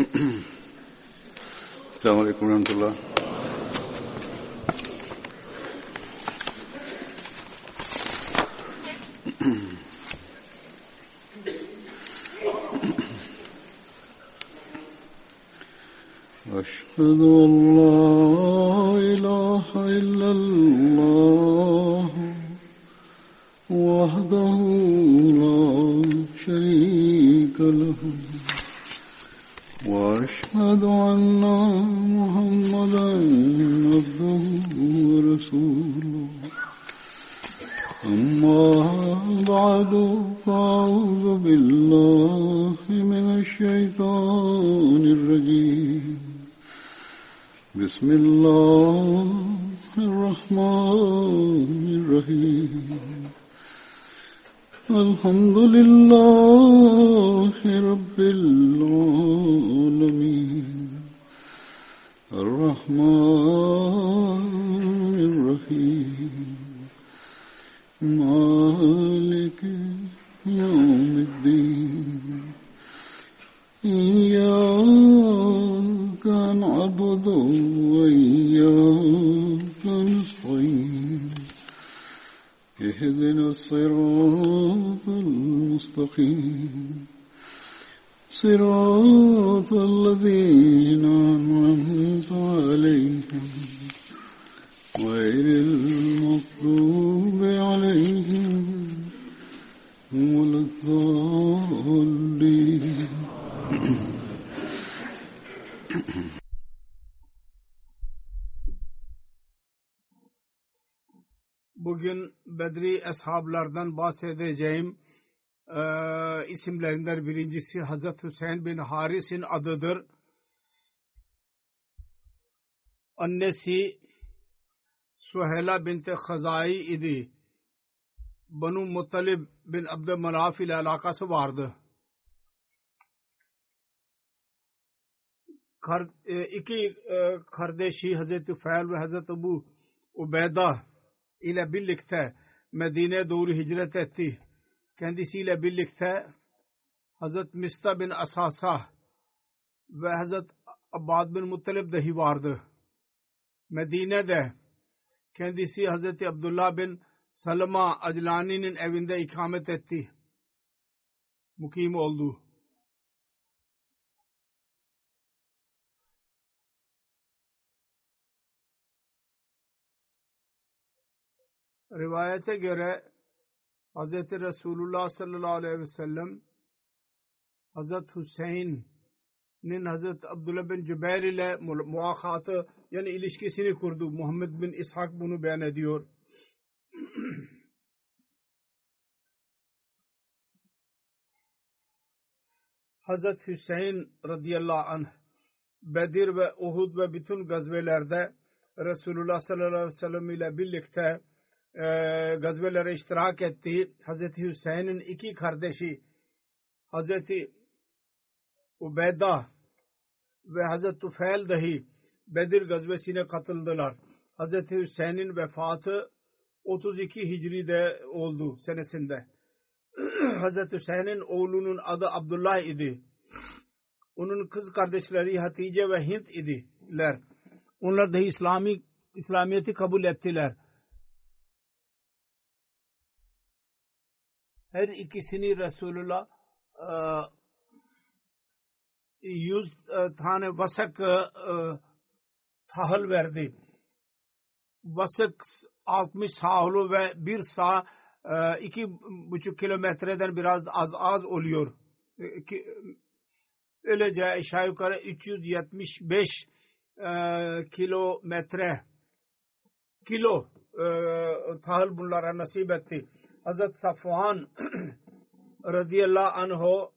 السلام عليكم ورحمة الله أشهد ولا الضالين Bugün Bedri eshablardan bahsedeceğim e, isimlerinden birincisi Hazreti Hüseyin bin Haris'in adıdır. Annesi Suheyla binti Khazai idi. Banu Muttalib bin Abdümanaf ile alakası vardı. Kar, e, iki e, kardeşi Hazreti Fel ve Hazreti Ebu Ubeyda ile birlikte Medine'ye doğru hicret etti. Kendisiyle birlikte Hazret Mista bin Asasa ve Hazret Abbad bin Muttalib dahi vardı. Medine'de kendisi Hazreti Abdullah bin Salama Aclani'nin evinde ikamet etti. Mukim oldu. Rivayete göre Hz. Resulullah sallallahu aleyhi ve sellem Hz. Hüseyin'in Hz. Abdullah bin Cübeyr ile muakatı yani ilişkisini kurdu. Muhammed bin İshak bunu beyan ediyor. Hz. Hüseyin radıyallahu anh Bedir ve Uhud ve bütün gazvelerde Resulullah sallallahu aleyhi ve sellem ile birlikte e, gazvelere iştirak etti. Hazreti Hüseyin'in iki kardeşi Hazreti Ubeyda ve Hazreti Tufel dahi Bedir gazvesine katıldılar. Hazreti Hüseyin'in vefatı 32 Hicri'de oldu senesinde. Hazreti Hüseyin'in oğlunun adı Abdullah idi. Onun kız kardeşleri Hatice ve Hint idiler. Onlar da İslami İslamiyet'i kabul ettiler. her ikisini Resulullah yüz tane vasak tahıl verdi. Vasak 60 sağlı ve bir sağ iki buçuk kilometreden biraz az az oluyor. Öylece aşağı yukarı 375 kilometre kilo tahıl bunlara nasip etti. Hazret Safvan radıyallahu anhu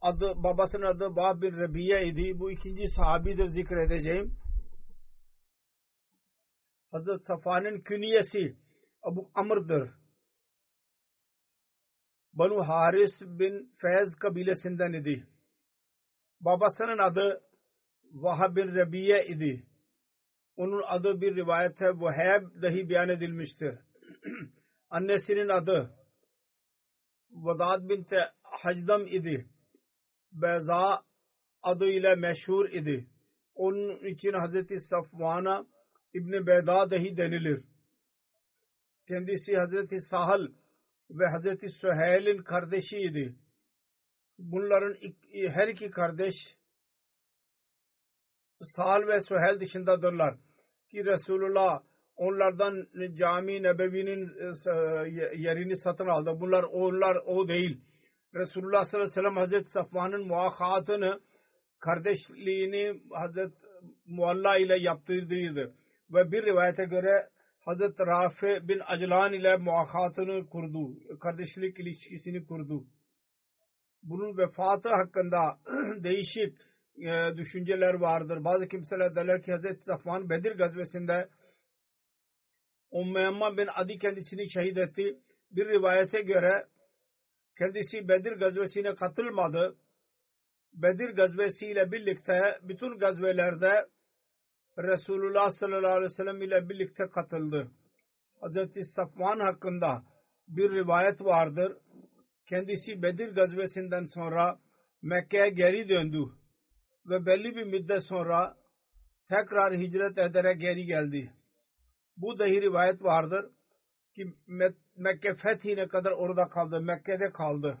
adı babasının adı Bab bin Rabiye idi. Bu ikinci sahabidir zikredeceğim. Hazret Safvan'ın künyesi Abu Amr'dır. Banu Haris bin Fez kabilesinden idi. Babasının adı Vahab bin Rabiye idi. Onun adı bir rivayette Vahab dahi beyan edilmiştir. Annesinin adı Vadad bint Hacdam idi. Beza adıyla meşhur idi. Onun için Hazreti Safvan'a İbni Beda dahi denilir. Kendisi Hazreti Sahal ve Hazreti Süheyl'in kardeşiydi. Bunların her iki kardeş Sahal ve Süheyl dışındadırlar. Ki Resulullah onlardan cami nebevinin yerini satın aldı. Bunlar onlar o değil. Resulullah sallallahu aleyhi ve sellem Hazreti Safvan'ın muakatını kardeşliğini Hazret Mualla ile yaptırdıydı. Ve bir rivayete göre Hazret Rafi bin Aclan ile muakatını kurdu. Kardeşlik ilişkisini kurdu. Bunun vefatı hakkında değişik e, düşünceler vardır. Bazı kimseler derler ki Hazreti Safvan Bedir gazvesinde Ummeyamma bin Adi kendisini şehit etti. Bir rivayete göre kendisi Bedir gazvesine katılmadı. Bedir gazvesiyle birlikte bütün gazvelerde Resulullah sallallahu aleyhi ve sellem ile birlikte katıldı. Hazreti Safvan hakkında bir rivayet vardır. Kendisi Bedir gazvesinden sonra Mekke'ye geri döndü ve belli bir müddet sonra tekrar hicret ederek geri geldi. Bu dahi rivayet vardır ki Mekke fethine kadar orada kaldı. Mekke'de kaldı.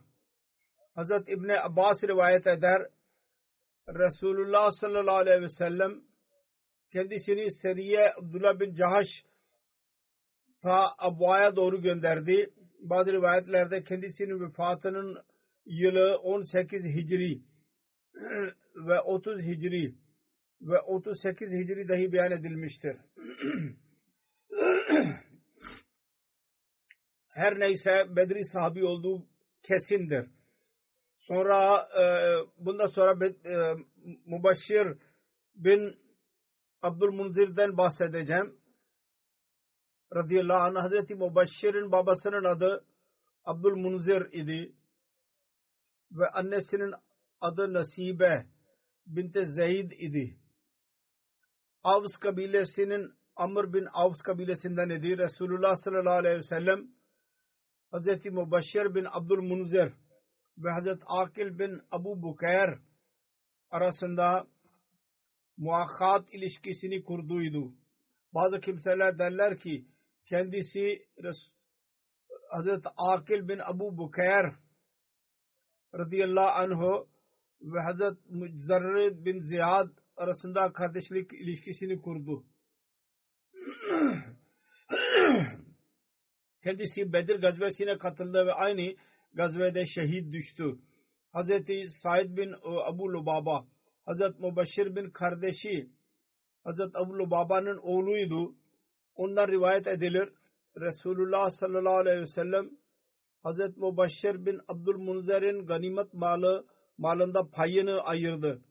Hazret İbni Abbas rivayet eder. Resulullah sallallahu aleyhi ve sellem kendisini Seriye Abdullah bin Cahaş ta Abua'ya doğru gönderdi. Bazı rivayetlerde kendisinin vefatının yılı 18 Hicri ve 30 Hicri ve 38 Hicri dahi beyan edilmiştir. Her neyse Bedri sahibi olduğu kesindir. Sonra e, bundan sonra e, Mubaşir bin Abdülmunzir'den bahsedeceğim. Radıyallahu anh Hazreti Mubaşir'in babasının adı Abdülmunzir idi. Ve annesinin adı Nasibe binte Zeyd idi. Avs kabilesinin Amr bin Avs kabilesinden idi. Resulullah sallallahu aleyhi ve sellem Hazreti Mubaşir bin Abdülmunzir ve Hazreti Akil bin Abu Bukayr arasında muakkat ilişkisini kurduydu. Bazı kimseler derler ki kendisi Hazreti Akil bin Abu Bukayr radıyallahu anhu ve Hazreti Zerri bin Ziyad arasında kardeşlik ilişkisini kurdu. Kendisi Bedir gazvesine katıldı ve aynı gazvede şehit düştü. Hazreti Said bin Abu Lubaba, Hazreti Mubaşir bin kardeşi, Hazreti Abu Lubaba'nın oğluydu. Ondan rivayet edilir. Resulullah sallallahu aleyhi ve sellem Hazreti Mubaşir bin Abdülmunzer'in ganimet malı malında payını ayırdı.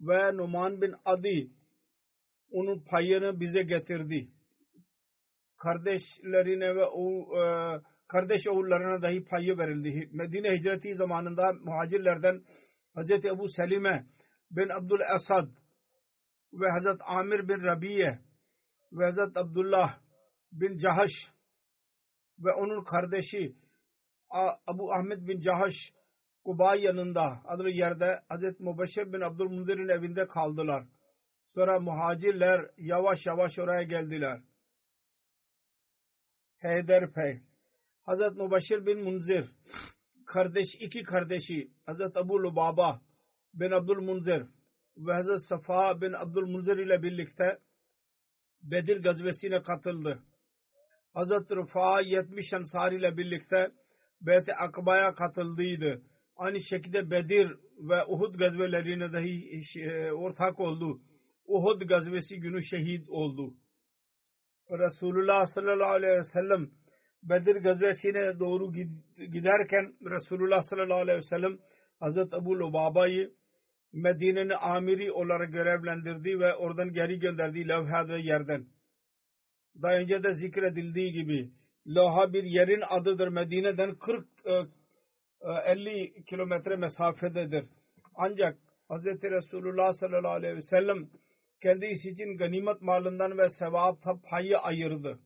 Ve Numan bin Adi onun payını bize getirdi. Kardeşlerine ve o, e, kardeş oğullarına dahi payı verildi. Medine hicreti zamanında muhacirlerden Hz. Ebu Selime bin Abdul Asad ve Hz. Amir bin Rabiye ve Hz. Abdullah bin Cahaş ve onun kardeşi Abu Ahmet bin Cahaş Kuba yanında adlı yerde Hz. Mubaşir bin Abdülmundir'in evinde kaldılar. Sonra muhacirler yavaş yavaş oraya geldiler. Heyderpey Hazret Mubaşir bin Munzir kardeş iki kardeşi Hazret Abu Lubaba bin Abdülmunzir ve Hazret Safa bin Abdülmunzir ile birlikte Bedir gazvesine katıldı. Hazret Rufa 70 Ansar ile birlikte Beyt-i Akba'ya katıldıydı. Aynı şekilde Bedir ve Uhud gazvelerine dahi e, ortak oldu. Uhud gazvesi günü şehit oldu. Resulullah sallallahu aleyhi ve sellem Bedir gazvesine doğru giderken Resulullah sallallahu aleyhi ve sellem Hazreti Ebu Lubaba'yı Medine'nin amiri olarak görevlendirdi ve oradan geri gönderdi levhada yerden. Daha önce de zikredildiği gibi Loha bir yerin adıdır. Medine'den 40 50 e, kilometre mesafededir. Ancak Hz. Resulullah sallallahu aleyhi ve sellem kendisi için ganimet malından ve sevap payı ayırdı.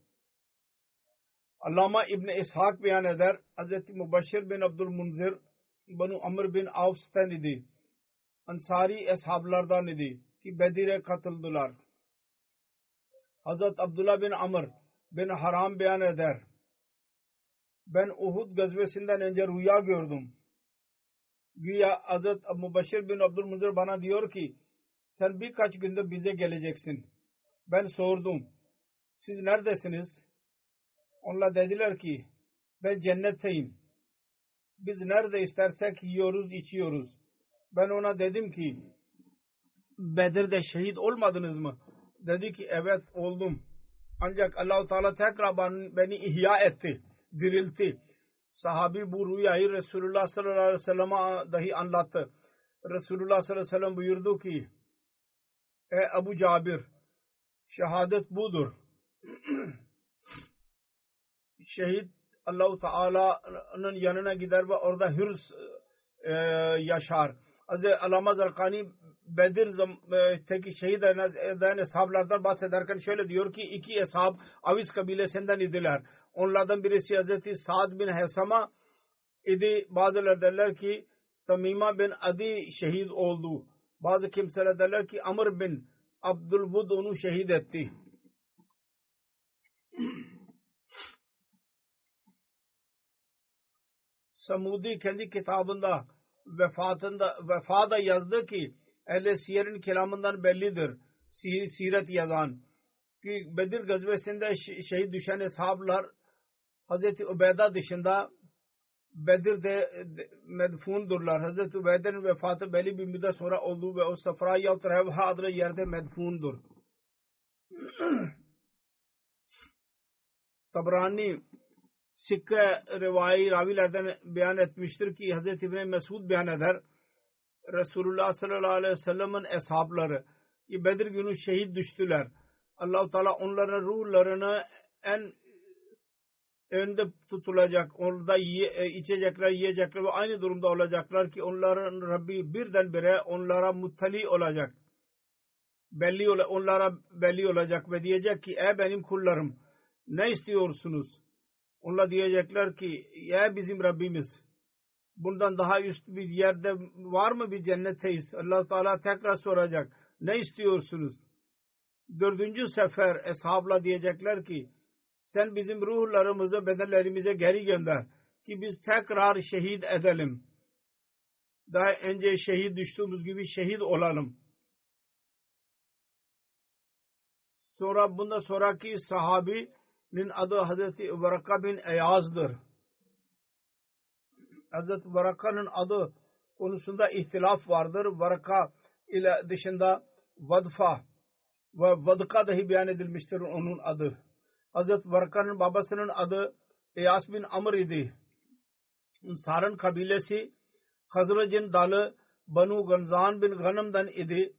Allama İbni İshak beyan eder. Hz. Mubaşir bin Abdülmunzir Banu Amr bin Avs'ten idi. Ansari eshablardan idi ki Bedir'e katıldılar. Hazret Abdullah bin Amr bin Haram beyan eder. Ben Uhud gazvesinden önce rüya gördüm. Güya Hazret Mübeşir bin Abdülmuzir bana diyor ki sen birkaç günde bize geleceksin. Ben sordum. Siz neredesiniz? Onlar dediler ki ben cennetteyim. Biz nerede istersek yiyoruz, içiyoruz. Ben ona dedim ki Bedir'de şehit olmadınız mı? Dedi ki evet oldum. Ancak Allahu Teala tekrar beni ihya etti, diriltti. Sahabi bu rüyayı Resulullah sallallahu aleyhi ve sellem'e dahi anlattı. Resulullah sallallahu aleyhi ve sellem buyurdu ki Ey Ebu Cabir şehadet budur. Şehit Allahu Teala'nın yanına gider ve orada hırs e, yaşar. Alama Zarkani Bedir'teki şehit eden eshablardan bahsederken şöyle diyor ki iki eshab Avis kabilesinden idiler. Onlardan birisi Hazreti Sa'd bin Hesama idi. Bazıları derler ki Tamima bin Adi şehit oldu. Bazı kimseler derler ki Amr bin Abdülvud onu şehit etti. Samudi kendi kitabında vefatında vefada yazdı ki ehl siyerin kelamından bellidir. Siret yazan ki Bedir gazvesinde şehit düşen eshablar Hazreti Ubeyda dışında Bedir'de medfundurlar. Hazreti Ubeyde'nin vefatı belli bir müddet sonra oldu ve o Safra yahut Revha adlı yerde medfundur. Tabrani Sikke rivayet ravilerden beyan etmiştir ki Hz. İbni Mesud beyan eder. Resulullah sallallahu aleyhi ve sellem'in eshabları Bedir günü şehit düştüler. allah Teala onların ruhlarını en önde tutulacak. Orada yiye, e, içecekler, yiyecekler ve aynı durumda olacaklar ki onların Rabbi birdenbire onlara muttali olacak. Belli onlara belli olacak ve diyecek ki ey benim kullarım ne istiyorsunuz? Onlar diyecekler ki ya bizim Rabbimiz bundan daha üst bir yerde var mı bir cennetteyiz? allah Teala tekrar soracak. Ne istiyorsunuz? Dördüncü sefer eshabla diyecekler ki sen bizim ruhlarımızı bedenlerimize geri gönder ki biz tekrar şehit edelim. Daha önce şehit düştüğümüz gibi şehit olalım. Sonra bundan sonraki sahabi nin adı Hazreti Varaka bin Eyaz'dır. Hazreti Varaka'nın adı konusunda ihtilaf vardır. Varaka ile dışında Vadfa ve Vadka dahi beyan edilmiştir onun adı. Hazreti Varaka'nın babasının adı Eyas bin Amr idi. Sarın kabilesi Hazracın dalı Banu Ganzan bin Ghanam'dan idi.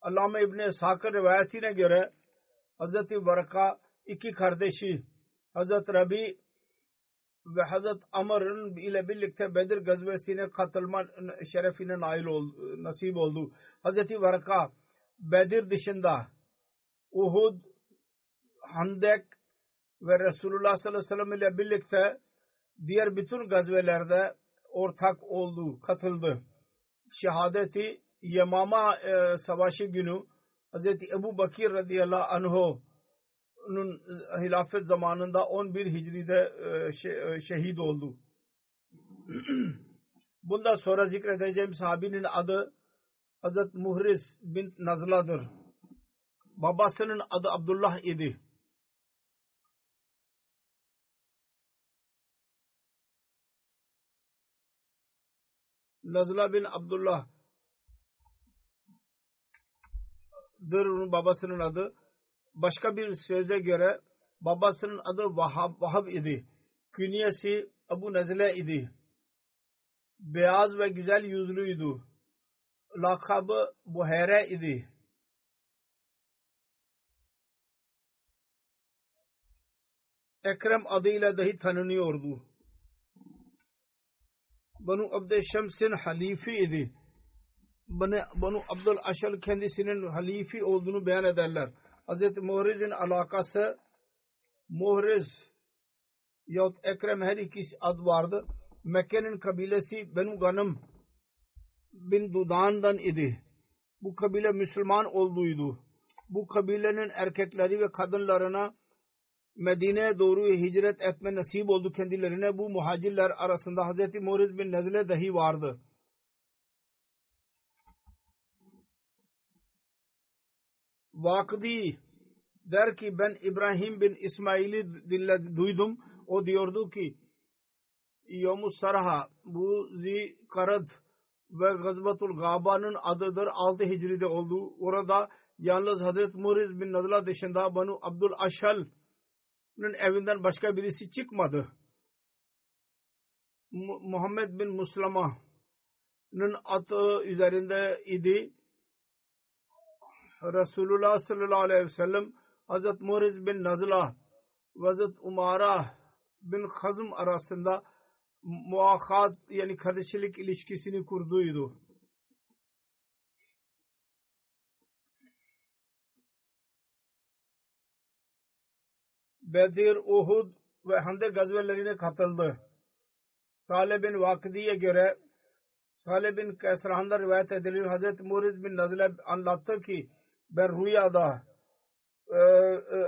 Allame İbni Sakır rivayetine göre Hazreti Varaka iki kardeşi Hazret Rabi ve Hazret Amr'ın ile birlikte Bedir gazvesine katılma şerefine nail oldu, nasip oldu. Hazreti Varka Bedir dışında Uhud, Handek ve Resulullah sallallahu aleyhi ve sellem ile birlikte diğer bütün gazvelerde ortak oldu, katıldı. Şehadeti Yemama e, savaşı günü Hazreti Ebu Bakir radıyallahu anh'u onun e, hilafet zamanında 11 Hicri'de e, e, şehit oldu. Bundan sonra zikredeceğim sahabinin adı Hazret Muhriz bin Nazla'dır. Babasının adı Abdullah idi. Nazla bin Abdullah dır babasının adı başka bir söze göre babasının adı Vahab, Vahab idi. Künyesi Abu Nazile idi. Beyaz ve güzel yüzlüydü. Lakabı Buhere idi. Ekrem adıyla dahi tanınıyordu. Banu Abdüşşems'in halifi idi. Banu Abdül Aşal kendisinin halifi olduğunu beyan ederler. Hazreti Muhriz'in alakası Muhriz yahut Ekrem her ikisi ad vardı. Mekke'nin kabilesi Benu Ganım bin Dudan'dan idi. Bu kabile Müslüman olduydu. Bu kabilenin erkekleri ve kadınlarına Medine'ye doğru hicret etme nasip oldu kendilerine. Bu muhacirler arasında Hz. Muriz bin Nezle dahi vardı. Vakdi der ki ben İbrahim bin İsmail'i dinle, duydum. O diyordu ki Yomu Sarha bu Zikarad ve Gazbatul Gaba'nın adıdır. 6 Hicri'de oldu. Orada yalnız Hazret Muriz bin Nazla dışında Banu Abdul Aşhal'ın evinden başka birisi çıkmadı. Muhammed bin Muslama'nın atı üzerinde idi. Resulullah sallallahu aleyhi ve sellem Hazret Muriz bin Nazla ve Hazret Umara bin Hazm arasında muakat yani kardeşlik ilişkisini kurduydu. Bedir, Uhud ve Handek gazvelerine katıldı. Salih bin Vakidi'ye göre Salih bin Kesrahan'da rivayet edilir. Hazreti Muriz bin Nazile anlattı ki ben rüyada e, e,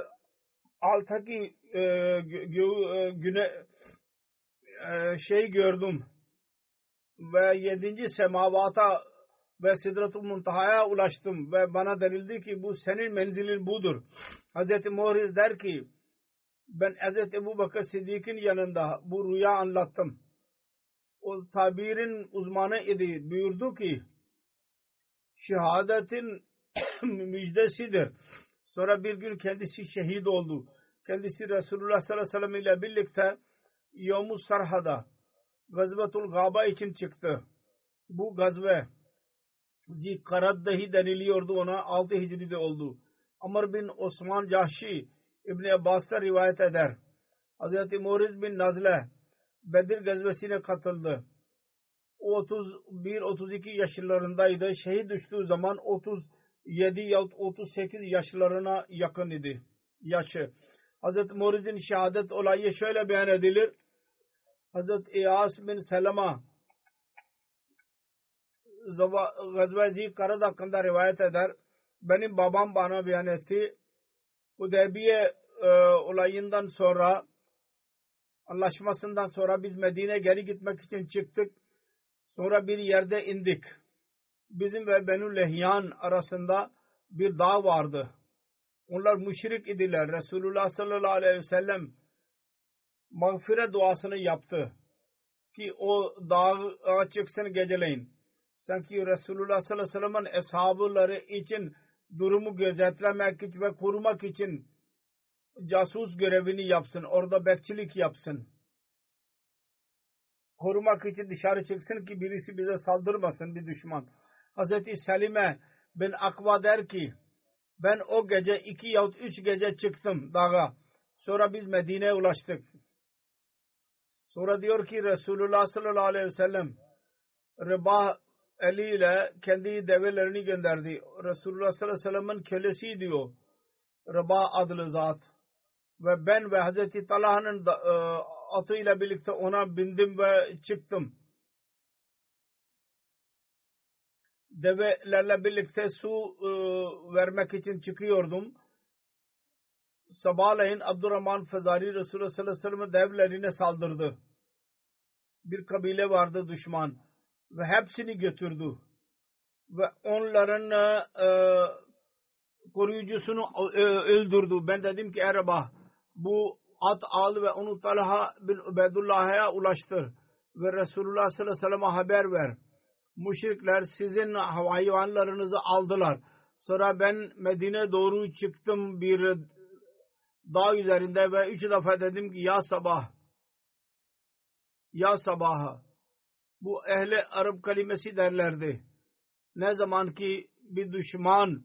alttaki e, güne e, şey gördüm ve yedinci semavata ve Sidratul Muntaha'ya ulaştım ve bana denildi ki bu senin menzilin budur. Hz. Muhriz der ki ben Hz. Ebu Bakır Siddiq'in yanında bu rüya anlattım. O tabirin uzmanı idi. Buyurdu ki şehadetin müjdesidir. Sonra bir gün kendisi şehit oldu. Kendisi Resulullah sallallahu aleyhi ve sellem ile birlikte Yom-u Sarha'da Gazvetul Gaba için çıktı. Bu gazve Zikarad dahi deniliyordu ona 6 Hicri'de oldu. Amr bin Osman Cahşi İbni Abbas'ta rivayet eder. Hz. Muriz bin Nazle Bedir gazvesine katıldı. O 31-32 yaşlarındaydı. Şehit düştüğü zaman 37 ya 38 yaşlarına yakın idi. Yaşı. Hz. Muriz'in şehadet olayı şöyle beyan edilir. Hazret İyas bin Selama Gazve Karad hakkında rivayet eder. Benim babam bana beyan etti. Hudeybiye e, olayından sonra anlaşmasından sonra biz Medine geri gitmek için çıktık. Sonra bir yerde indik. Bizim ve Benu Lehyan arasında bir dağ vardı. Onlar müşrik idiler. Resulullah sallallahu aleyhi ve sellem mağfiret duasını yaptı. Ki o dağa çıksın geceleyin. Sanki Resulullah sallallahu aleyhi ve sellem'in eshabları için durumu gözetlemek için ve korumak için casus görevini yapsın. Orada bekçilik yapsın. Korumak için dışarı çıksın ki birisi bize saldırmasın bir düşman. Hazreti Salime bin Akva der ki ben o gece iki yahut üç gece çıktım dağa. Sonra biz Medine'ye ulaştık. Sonra diyor ki Resulullah sallallahu aleyhi ve sellem Ribah eliyle kendi develerini gönderdi. Resulullah sallallahu aleyhi ve sellem'in kölesi diyor. Ribah adlı zat. Ve ben ve Hazreti Talha'nın e, atıyla birlikte ona bindim ve çıktım. Develerle birlikte su e, vermek için çıkıyordum. Sabahleyin Abdurrahman Fezari Resulullah sallallahu devlerine saldırdı bir kabile vardı düşman ve hepsini götürdü ve onların e, koruyucusunu e, öldürdü. Ben dedim ki Erebah bu at al ve onu Talha bin Ubeydullah'a ulaştır ve Resulullah sallallahu aleyhi ve sellem'e haber ver. Müşrikler sizin hayvanlarınızı aldılar. Sonra ben Medine doğru çıktım bir dağ üzerinde ve üç defa dedim ki ya sabah ya sabaha. Bu ehli Arap kalimesi derlerdi. Ne zaman ki bir düşman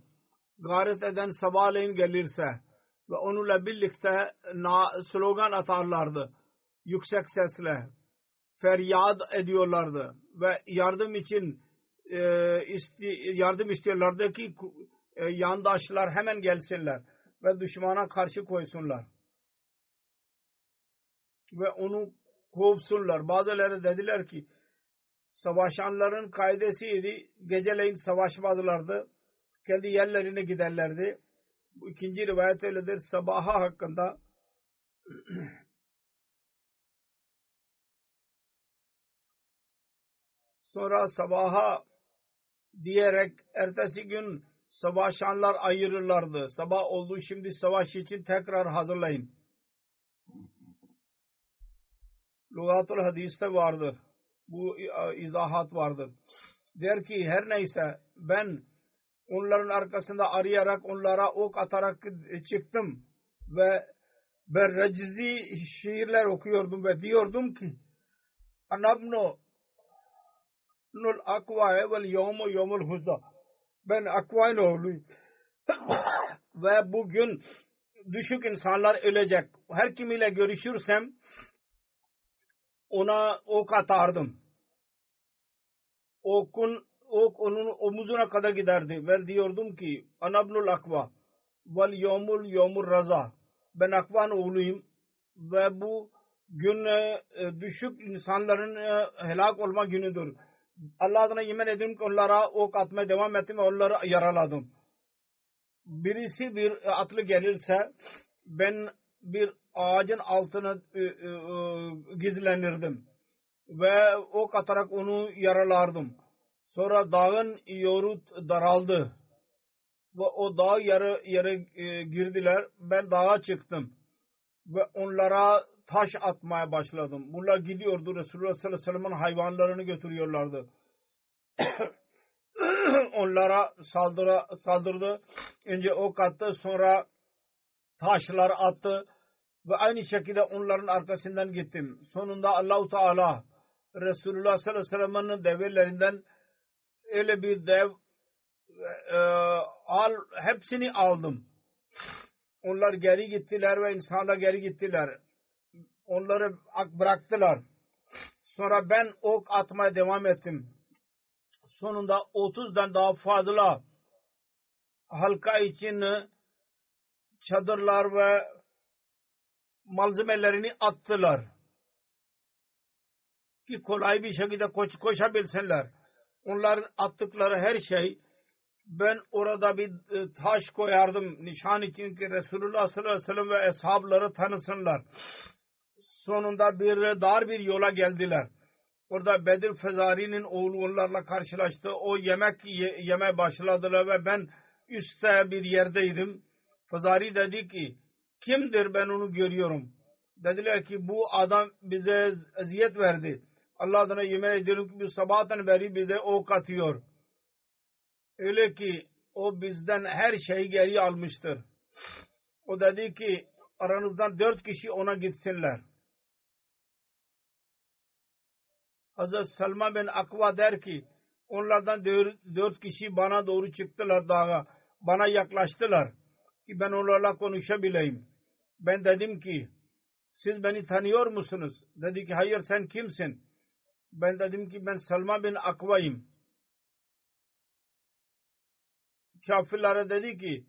gayret eden sabahleyin gelirse ve onunla birlikte slogan atarlardı. Yüksek sesle feryat ediyorlardı ve yardım için e, isti, yardım istiyorlardı ki e, yandaşlar hemen gelsinler ve düşmana karşı koysunlar. Ve onu kovsunlar. Bazıları dediler ki savaşanların kaidesiydi. Geceleyin savaşmazlardı. Kendi yerlerine giderlerdi. Bu ikinci rivayet öyledir. Sabaha hakkında sonra sabaha diyerek ertesi gün savaşanlar ayırırlardı. Sabah oldu şimdi savaş için tekrar hazırlayın. Lugatul hadiste vardır. Bu izahat vardır. Der ki her neyse ben onların arkasında arayarak onlara ok atarak çıktım ve ben recizi şiirler okuyordum ve diyordum ki anabno nul akvae vel yomu yomul huza. Ben akvain oğluyum. Ve bugün düşük insanlar ölecek. Her kimiyle görüşürsem ona ok atardım. Okun ok onun omuzuna kadar giderdi. Ve diyordum ki anabnul akva vel yomul yomul raza. Ben akvan oğluyum ve bu gün e, düşük insanların e, helak olma günüdür. Allah adına yemin ediyorum ki onlara ok atmaya devam ettim ve onları yaraladım. Birisi bir atlı gelirse ben bir ağacın altına e, gizlenirdim ve ok atarak onu yaralardım. Sonra dağın yoru daraldı ve o dağ yarı yere e, girdiler. Ben dağa çıktım ve onlara taş atmaya başladım. Bunlar gidiyordu. Resulullah sallallahu aleyhi ve sellem'in hayvanlarını götürüyorlardı. onlara saldıra, saldırdı. Önce ok attı sonra taşlar attı ve aynı şekilde onların arkasından gittim. Sonunda Allahu Teala Resulullah sallallahu aleyhi ve sellem'in develerinden öyle bir dev e, al hepsini aldım. Onlar geri gittiler ve insanlar geri gittiler. Onları bıraktılar. Sonra ben ok atmaya devam ettim. Sonunda 30'dan daha fazla halka için çadırlar ve malzemelerini attılar. Ki kolay bir şekilde koş, koşabilsinler. Onların attıkları her şey ben orada bir e, taş koyardım nişan için ki Resulullah sallallahu aleyhi ve sellem ve eshabları tanısınlar. Sonunda bir dar bir yola geldiler. Orada Bedir Fezari'nin oğlu onlarla karşılaştı. O yemek ye, yeme başladılar ve ben üstte bir yerdeydim. Fezari dedi ki kimdir ben onu görüyorum. Dediler ki bu adam bize eziyet verdi. Allah adına yemin ediyorum ki bu sabahtan beri bize ok atıyor. Öyle ki o bizden her şeyi geri almıştır. O dedi ki aranızdan dört kişi ona gitsinler. Hazreti Salma bin Akva der ki onlardan dört kişi bana doğru çıktılar dağa. Bana yaklaştılar ki ben onlarla konuşabileyim. Ben dedim ki siz beni tanıyor musunuz? Dedi ki hayır sen kimsin? Ben dedim ki ben Salma bin Akva'yım. kafirlere dedi ki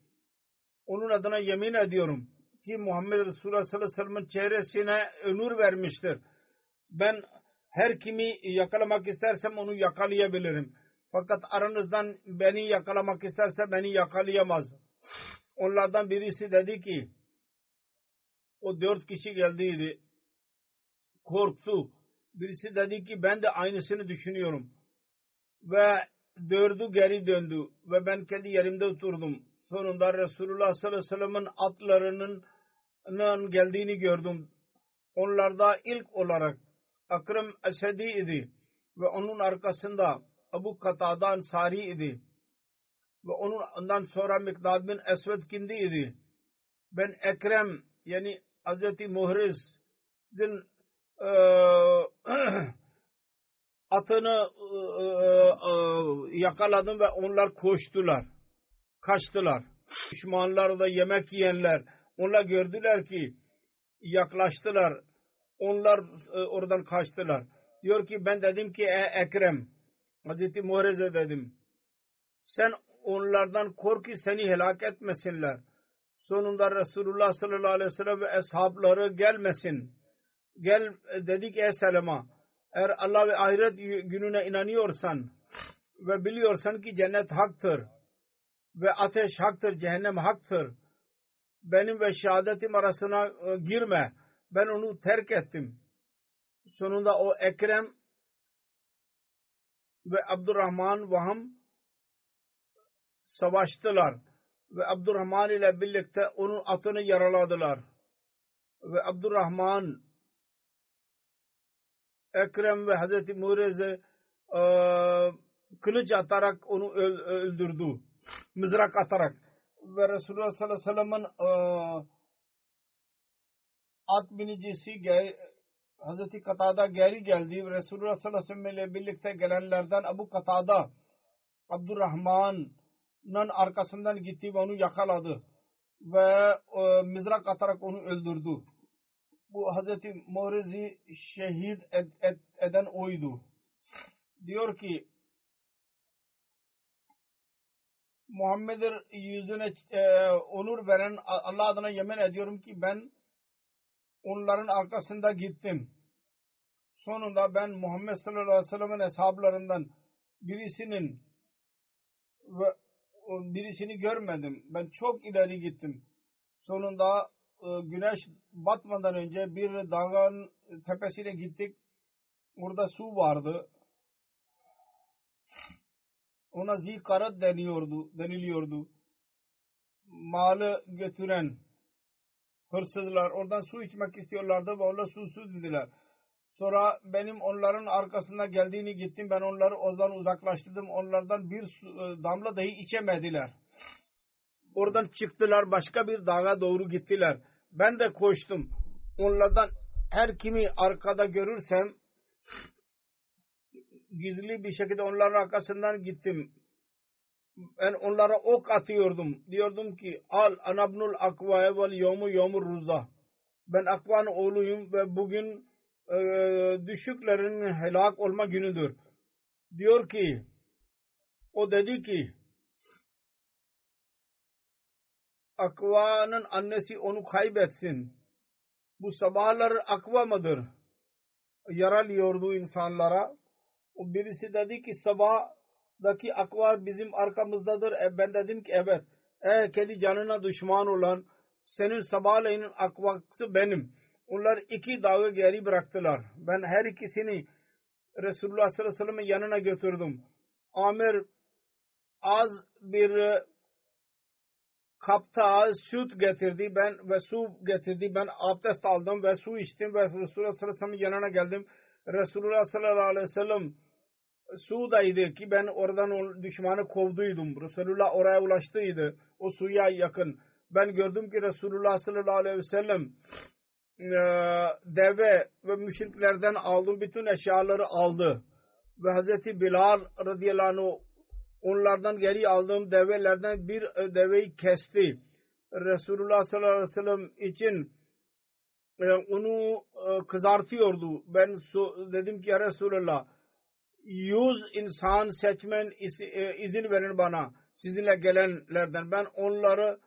onun adına yemin ediyorum ki Muhammed Resulullah sallallahu aleyhi ve sellem'in çehresine nur vermiştir. Ben her kimi yakalamak istersem onu yakalayabilirim. Fakat aranızdan beni yakalamak isterse beni yakalayamaz. Onlardan birisi dedi ki o dört kişi geldiydi. Korktu. Birisi dedi ki ben de aynısını düşünüyorum. Ve dördü geri döndü ve ben kendi yerimde oturdum. Sonunda Resulullah sallallahu aleyhi ve sellem'in atlarının geldiğini gördüm. Onlarda ilk olarak Akrem Esedi idi ve onun arkasında Abu Katada Ansari idi. Ve onun ondan sonra Mikdad bin Esved kindi idi. Ben Ekrem yani Hazreti Muhriz'in atını e, e, yakaladım ve onlar koştular. Kaçtılar. Düşmanlar da yemek yiyenler onlar gördüler ki yaklaştılar. Onlar e, oradan kaçtılar. Diyor ki ben dedim ki e, Ekrem Hazreti Muhrez'e dedim. Sen onlardan kork ki seni helak etmesinler. Sonunda Resulullah sallallahu aleyhi ve sellem ve eshabları gelmesin. Gel dedik ey Selema eğer Allah ve ahiret gününe inanıyorsan ve biliyorsan ki cennet haktır ve ateş haktır, cehennem haktır. Benim ve şehadetim arasına e, girme. Ben onu terk ettim. Sonunda o Ekrem ve Abdurrahman Vaham savaştılar. Ve Abdurrahman ile birlikte onun atını yaraladılar. Ve Abdurrahman Ekrem ve Hazreti Muhrez'e e, kılıç atarak onu öldürdü. Mızrak atarak. Ve Resulullah sallallahu aleyhi ve sellem'in at binicisi gel, Hazreti Katada geri geldi. Resulullah sallallahu aleyhi ve sellem ile birlikte gelenlerden Abu Katada Abdurrahman'ın arkasından gitti ve onu yakaladı. Ve e, mızrak atarak onu öldürdü. Bu Hazreti Muhrez'i şehit ed, ed, eden oydu. Diyor ki Muhammed'in yüzüne e, onur veren Allah adına yemin ediyorum ki ben onların arkasında gittim. Sonunda ben Muhammed sallallahu aleyhi ve sellem'in hesaplarından birisinin ve birisini görmedim. Ben çok ileri gittim. Sonunda e, güneş batmadan önce bir dağın tepesine gittik. Orada su vardı. Ona zikarat deniyordu, deniliyordu. Malı götüren hırsızlar oradan su içmek istiyorlardı ve onlar susuz dediler. Sonra benim onların arkasına geldiğini gittim. Ben onları oradan uzaklaştırdım. Onlardan bir su, e, damla dahi içemediler. Oradan çıktılar başka bir dağa doğru gittiler. Ben de koştum. Onlardan her kimi arkada görürsem gizli bir şekilde onların arkasından gittim. Ben onlara ok atıyordum. Diyordum ki al anabnul akvaya vel yomu yomu ruza. Ben akvan oğluyum ve bugün e, düşüklerin helak olma günüdür. Diyor ki o dedi ki Akva'nın annesi onu kaybetsin. Bu sabahlar akva mıdır? Yaralıyordu insanlara. O birisi dedi ki sabahdaki akva bizim arkamızdadır. E ben dedim ki evet. E kedi canına düşman olan senin sabahleyin akvası benim. Onlar iki dağı geri bıraktılar. Ben her ikisini Resulullah sallallahu aleyhi ve sellem'in yanına götürdüm. Amir az bir kapta süt getirdi ben ve su getirdi. Ben abdest aldım ve su içtim ve Resulullah sallallahu aleyhi ve sellem'in yanına geldim. Resulullah sallallahu aleyhi ve sellem sudaydı ki ben oradan düşmanı kovduydum. Resulullah oraya ulaştıydı. O suya yakın. Ben gördüm ki Resulullah sallallahu aleyhi ve sellem e, deve ve müşriklerden aldım bütün eşyaları aldı. Ve Hazreti Bilal radıyallahu anh onlardan geri aldığım develerden bir e, deveyi kesti. Resulullah sallallahu aleyhi ve sellem için e, onu kızartıyordu. Ben dedim ki ya Resulullah yüz insan seçmen izin verin bana sizinle gelenlerden. Ben onları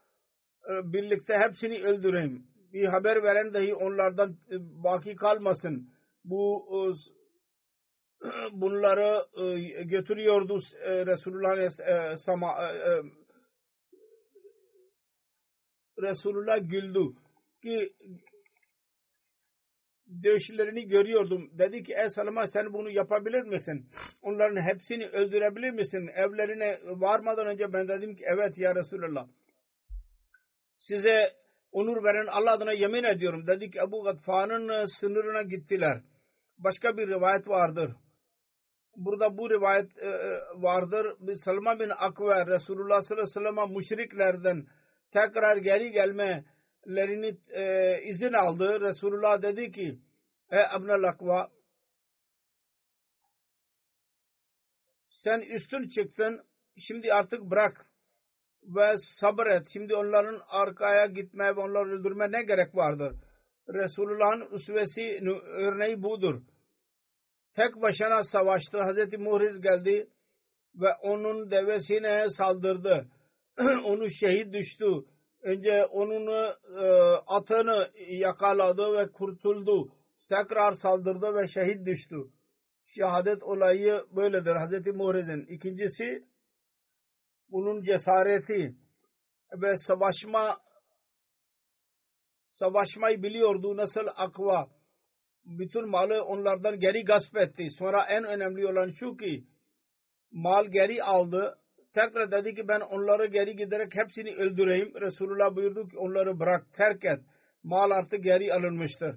birlikte hepsini öldüreyim. Bir haber veren dahi onlardan baki kalmasın. Bu bunları e, götürüyordu e, Resulullah e, sama, Resulullah güldü ki dövüşlerini görüyordum. Dedi ki ey Salama sen bunu yapabilir misin? Onların hepsini öldürebilir misin? Evlerine varmadan önce ben dedim ki evet ya Resulullah. Size onur veren Allah adına yemin ediyorum. Dedi ki Ebu Gadfan'ın sınırına gittiler. Başka bir rivayet vardır burada bu rivayet e, e vardır. Salma bin Akve Resulullah sallallahu aleyhi ve sellem müşriklerden tekrar geri gelmelerini e, izin aldı. Resulullah dedi ki Ey Abnel Akva sen üstün çıktın şimdi artık bırak ve sabret. Şimdi onların arkaya gitmeye ve onları öldürmeye ne gerek vardır? Resulullah'ın üsvesi örneği budur tek başına savaştı. Hazreti Muhriz geldi ve onun devesine saldırdı. onu şehit düştü. Önce onun e, atını yakaladı ve kurtuldu. Tekrar saldırdı ve şehit düştü. şehadet olayı böyledir Hazreti Muhrez'in. İkincisi bunun cesareti ve savaşma savaşmayı biliyordu. Nasıl akva bütün malı onlardan geri gasp etti. Sonra en önemli olan şu ki mal geri aldı. Tekrar dedi ki ben onları geri giderek hepsini öldüreyim. Resulullah buyurdu ki onları bırak terk et. Mal artık geri alınmıştır.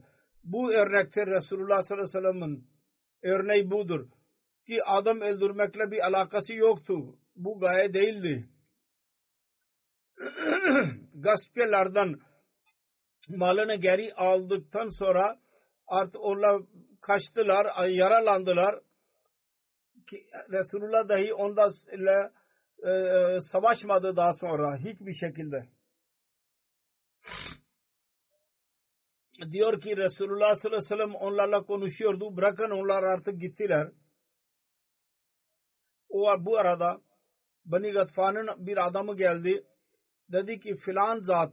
Bu örnektir Resulullah sallallahu aleyhi ve sellem'in örneği budur. Ki adam öldürmekle bir alakası yoktu. Bu gaye değildi. Gaspiyerlerden malını geri aldıktan sonra artık onlar kaçtılar, yaralandılar. Ki Resulullah dahi ondan ile e, savaşmadı daha sonra hiçbir şekilde. Diyor ki Resulullah sallallahu aleyhi ve sellem onlarla konuşuyordu. Bırakın onlar artık gittiler. O bu arada Bani Gatfan'ın bir adamı geldi. Dedi ki filan zat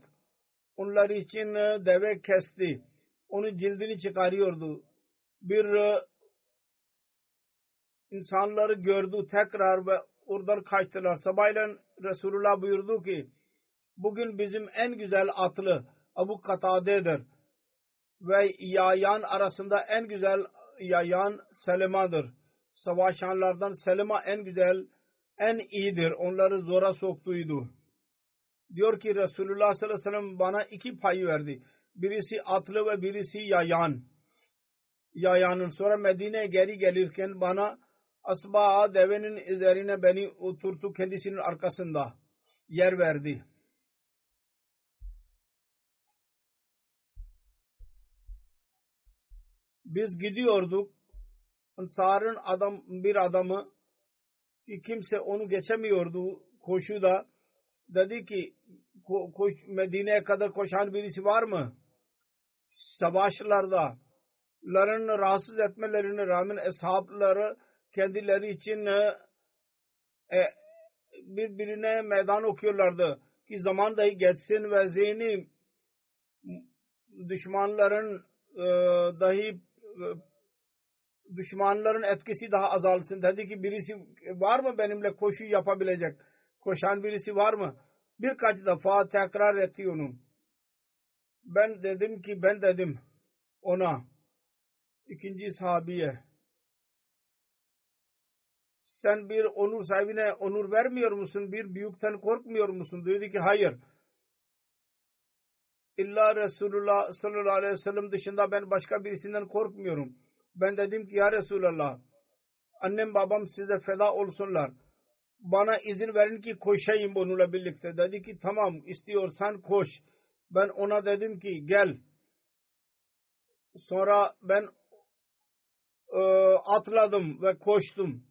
onlar için deve kesti. Onun cildini çıkarıyordu. Bir insanları gördü tekrar ve oradan kaçtılar. Sabahleyin Resulullah buyurdu ki bugün bizim en güzel atlı Abu Katade'dir. Ve yayan arasında en güzel yayan Selima'dır. Savaşanlardan Selima en güzel, en iyidir. Onları zora soktuydu. Diyor ki Resulullah sallallahu aleyhi ve sellem bana iki payı verdi. Birisi atlı ve birisi yayan. Yayanın sonra Medine'ye geri gelirken bana Asba devenin üzerine beni oturttu kendisinin arkasında yer verdi. Biz gidiyorduk. Ansar'ın adam bir adamı ki kimse onu geçemiyordu koşuda. Dedi ki koş, Medine'ye kadar koşan birisi var mı? Savaşlarda ların rahatsız etmelerine rağmen eshapları kendileri için e, e, birbirine meydan okuyorlardı ki zaman dahi geçsin ve zihni düşmanların e, dahi düşmanların etkisi daha azalsın. Dedi ki birisi var mı benimle koşu yapabilecek? Koşan birisi var mı? Birkaç defa tekrar etti onu. Ben dedim ki ben dedim ona ikinci sahabiye sen bir onur sahibine onur vermiyor musun? Bir büyükten korkmuyor musun? Dedi ki hayır. İlla Resulullah sallallahu aleyhi ve sellem dışında ben başka birisinden korkmuyorum. Ben dedim ki ya Resulallah annem babam size feda olsunlar. Bana izin verin ki koşayım bununla birlikte. Dedi ki tamam istiyorsan koş. Ben ona dedim ki gel. Sonra ben e, atladım ve koştum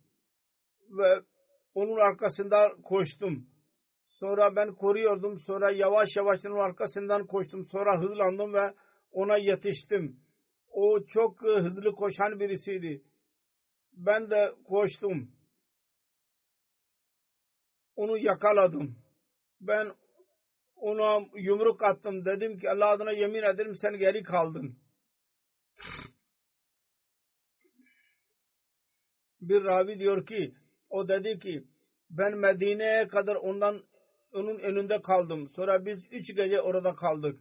ve onun arkasından koştum. Sonra ben koruyordum. Sonra yavaş yavaş onun arkasından koştum. Sonra hızlandım ve ona yetiştim. O çok hızlı koşan birisiydi. Ben de koştum. Onu yakaladım. Ben ona yumruk attım. Dedim ki Allah adına yemin ederim sen geri kaldın. Bir ravi diyor ki o dedi ki ben Medine'ye kadar ondan onun önünde kaldım. Sonra biz üç gece orada kaldık.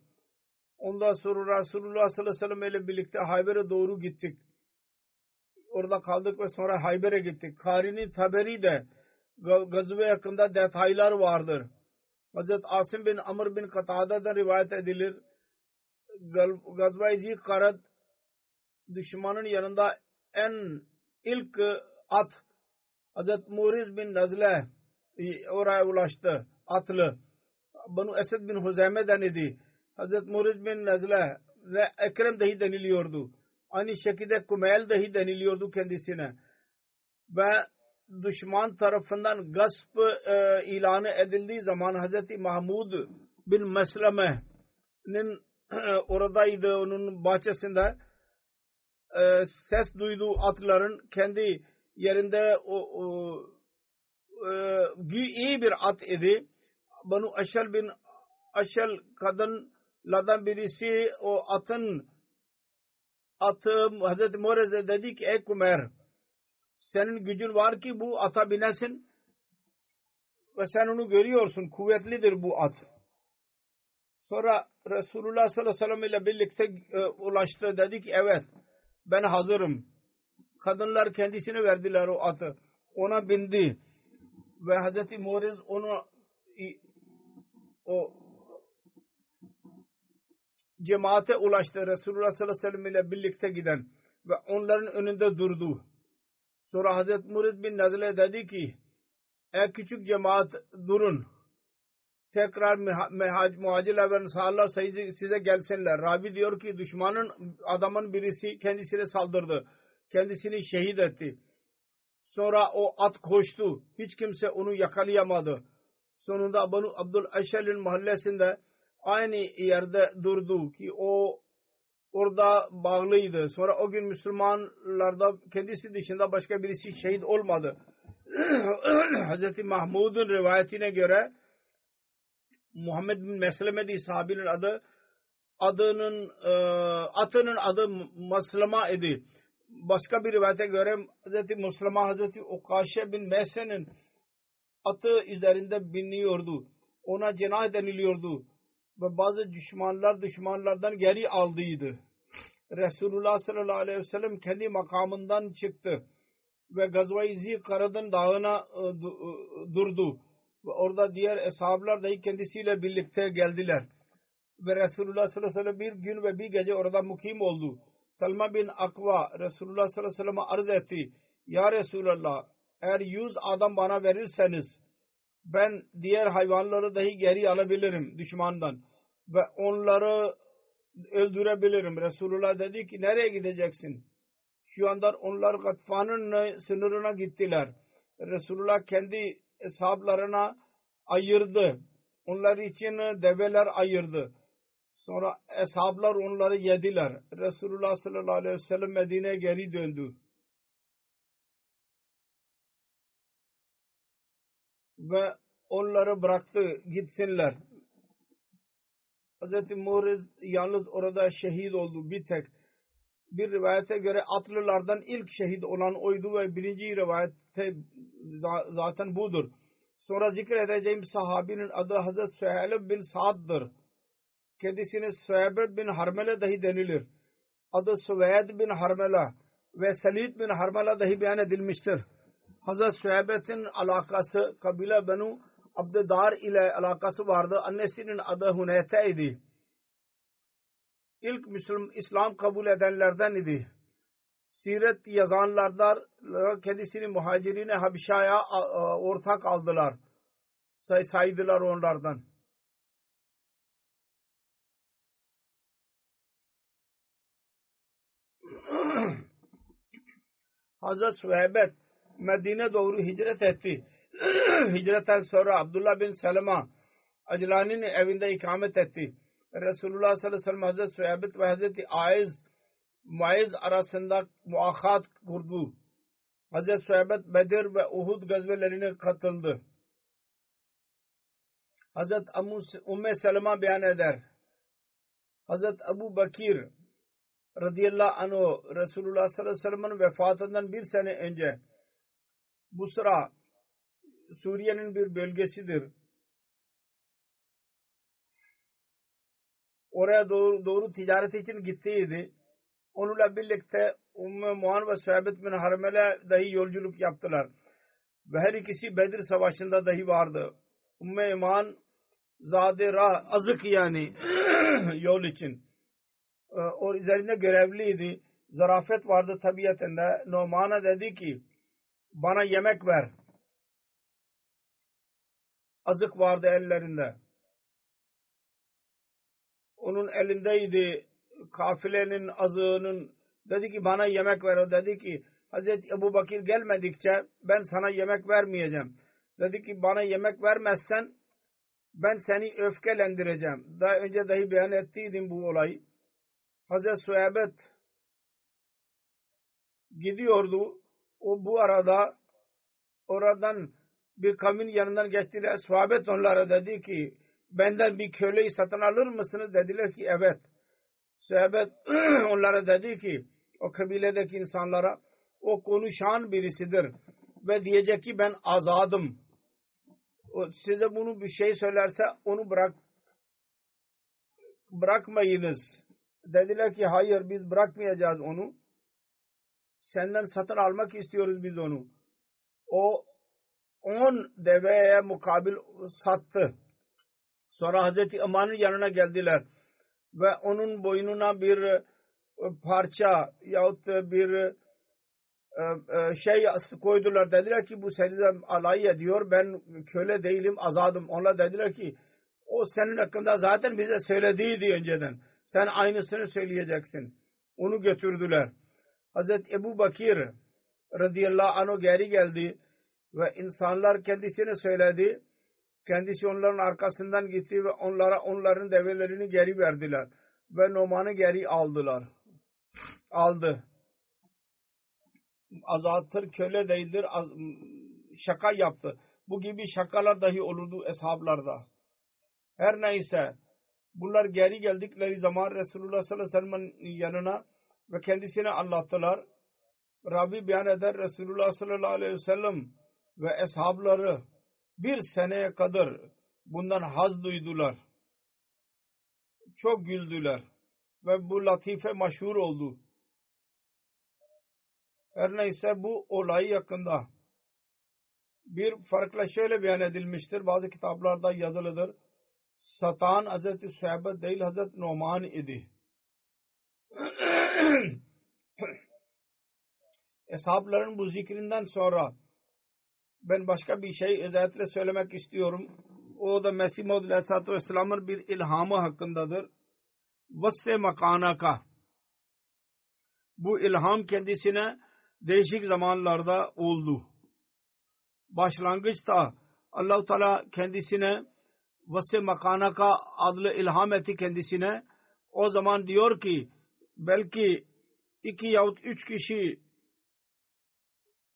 Ondan sonra Resulullah sallallahu aleyhi ve sellem ile birlikte Hayber'e doğru gittik. Orada kaldık ve sonra Hayber'e gittik. Karini Taberi de gazve yakında detaylar vardır. Hazret Asim bin Amr bin Katada'da rivayet edilir. Gazve-i Karat düşmanın yanında en ilk at Hazret Muriz bin Nazle oraya ulaştı. Atlı. Banu Esed bin Huzeyme'den idi. Hazret Muriz bin Nazle ve Ekrem dahi deniliyordu. Aynı şekilde Kumel dahi deniliyordu kendisine. Ve düşman tarafından gasp e, ilanı edildiği zaman Hazreti Mahmud bin Mesleme'nin oradaydı onun bahçesinde e, ses duyduğu atların kendi yerinde o, o e, iyi bir at idi. Banu Aşel bin Aşel kadınlardan birisi o atın atı Hazreti Morez'e dedi ki ey Kumer senin gücün var ki bu ata binesin ve sen onu görüyorsun kuvvetlidir bu at. Sonra Resulullah sallallahu aleyhi ve sellem ile birlikte e, ulaştı dedi ki evet ben hazırım. Kadınlar kendisine verdiler o atı. Ona bindi ve Hazreti Muriz onu o cemaate ulaştı. Resulullah sallallahu aleyhi ve sellem ile birlikte giden ve onların önünde durdu. Sonra Hazreti Murid bin Nazile dedi ki ey küçük cemaat durun. Tekrar muhacirler ve ensarlar size gelsinler. Rabi diyor ki düşmanın adamın birisi kendisine saldırdı. Kendisini şehit etti. Sonra o at koştu. Hiç kimse onu yakalayamadı. Sonunda Banu Abdul Eşel'in mahallesinde aynı yerde durdu ki o orada bağlıydı. Sonra o gün Müslümanlarda kendisi dışında başka birisi şehit olmadı. Hz. Mahmud'un rivayetine göre Muhammed bin Mesleme'di sahabinin adı adının e, atının adı Maslama idi. Başka bir rivayete göre Hz. Muslima Hz. Ukaşe bin Mese'nin atı üzerinde biniyordu. Ona cenah deniliyordu. Ve bazı düşmanlar düşmanlardan geri aldıydı. Resulullah sallallahu aleyhi ve sellem kendi makamından çıktı ve Gazva-i Zikarad'ın dağına e, e, durdu. Ve orada diğer eshablar dahi kendisiyle birlikte geldiler. Ve Resulullah sallallahu aleyhi ve sellem bir gün ve bir gece orada mukim oldu. Salma bin Akva Resulullah sallallahu aleyhi ve sellem'e arz etti. Ya Resulallah eğer yüz adam bana verirseniz ben diğer hayvanları dahi geri alabilirim düşmandan ve onları öldürebilirim. Resulullah dedi ki nereye gideceksin? Şu anda onlar Gatfan'ın sınırına gittiler. Resulullah kendi hesaplarına ayırdı. Onlar için develer ayırdı. Sonra eshablar onları yediler. Resulullah sallallahu aleyhi ve sellem Medine'ye geri döndü. Ve onları bıraktı gitsinler. Hz. Muhriz yalnız orada şehit oldu bir tek. Bir rivayete göre atlılardan ilk şehit olan oydu ve birinci rivayette zaten budur. Sonra zikredeceğim sahabinin adı Hz. Süheyleb bin Sa'd'dır. Kendisine Süheybet bin Harmele dahi denilir. Adı Süveyd bin Harmela ve Salid bin Harmela dahi beyan edilmiştir. Hz. Süheybet'in alakası kabile Benu Abdedar ile alakası vardı. Annesinin adı Huneyte idi. İlk Müslüman İslam kabul edenlerden idi. Siret yazanlardan kendisini muhacirine Habişa'ya ortak aldılar. Say saydılar onlardan. Hazret Süheybet Medine doğru hicret etti. Hicretten sonra Abdullah bin Selema Aclani'nin evinde ikamet etti. Resulullah sallallahu aleyhi ve sellem Hazreti Süheybet ve Hazreti Aiz Muayz arasında muakat kurdu. Hazreti Süheybet Bedir ve Uhud gazvelerine katıldı. Hazreti Umme Selema beyan eder. Hazreti Abu Bakir radıyallahu anh Resulullah sallallahu aleyhi ve sellem'in vefatından bir sene önce Busra Suriye'nin bir bölgesidir. Oraya doğru, doğru ticaret için gittiydi. Onunla birlikte Ümmü Muhan ve Süheybet bin Harmele dahi yolculuk yaptılar. Ve her ikisi Bedir Savaşı'nda dahi vardı. Ümmü Muhan zade rah, azık yani yol için. Ee, o üzerinde görevliydi. Zarafet vardı tabiatında. Numan'a dedi ki bana yemek ver azık vardı ellerinde. Onun elindeydi kafilenin azığının dedi ki bana yemek ver. O dedi ki Hazreti Ebu Bakir gelmedikçe ben sana yemek vermeyeceğim. Dedi ki bana yemek vermezsen ben seni öfkelendireceğim. Daha önce dahi beyan ettiydim bu olayı. Hazreti Suheybet gidiyordu. O bu arada oradan bir kavmin yanından geçtiler. Sahabet onlara dedi ki benden bir köleyi satın alır mısınız? Dediler ki evet. Sahabet onlara dedi ki o kabiledeki insanlara o konuşan birisidir ve diyecek ki ben azadım. O size bunu bir şey söylerse onu bırak bırakmayınız. Dediler ki hayır biz bırakmayacağız onu. Senden satın almak istiyoruz biz onu. O on deveye mukabil sattı. Sonra Hazreti Aman'ın yanına geldiler ve onun boynuna bir e, parça yahut bir e, e, şey koydular. Dediler ki bu seni alay ediyor. Ben köle değilim azadım. Onlar dediler ki o senin hakkında zaten bize söylediydi önceden. Sen aynısını söyleyeceksin. Onu götürdüler. Hazreti Ebu Bakir radıyallahu anh geri geldi ve insanlar kendisine söyledi. Kendisi onların arkasından gitti ve onlara onların develerini geri verdiler. Ve Noman'ı geri aldılar. Aldı. Azattır, köle değildir. Şaka yaptı. Bu gibi şakalar dahi olurdu eshablarda. Her neyse bunlar geri geldikleri zaman Resulullah sallallahu aleyhi ve sellem'in yanına ve kendisine anlattılar. Rabbi beyan eder Resulullah sallallahu aleyhi ve sellem ve eshabları bir seneye kadar bundan haz duydular. Çok güldüler ve bu latife maşhur oldu. Her neyse bu olay yakında bir farkla şöyle beyan edilmiştir. Bazı kitaplarda yazılıdır. Satan Hazreti Suhabe değil Hazreti Numan idi. Eshabların bu zikrinden sonra ben başka bir şey özellikle söylemek istiyorum. O da Mesih Maud Aleyhisselatü Vesselam'ın bir ilhamı hakkındadır. Vasse makanaka. Bu ilham kendisine değişik zamanlarda oldu. Başlangıçta allah Teala kendisine Vasse makanaka adlı ilham etti kendisine. O zaman diyor ki belki iki yahut üç kişi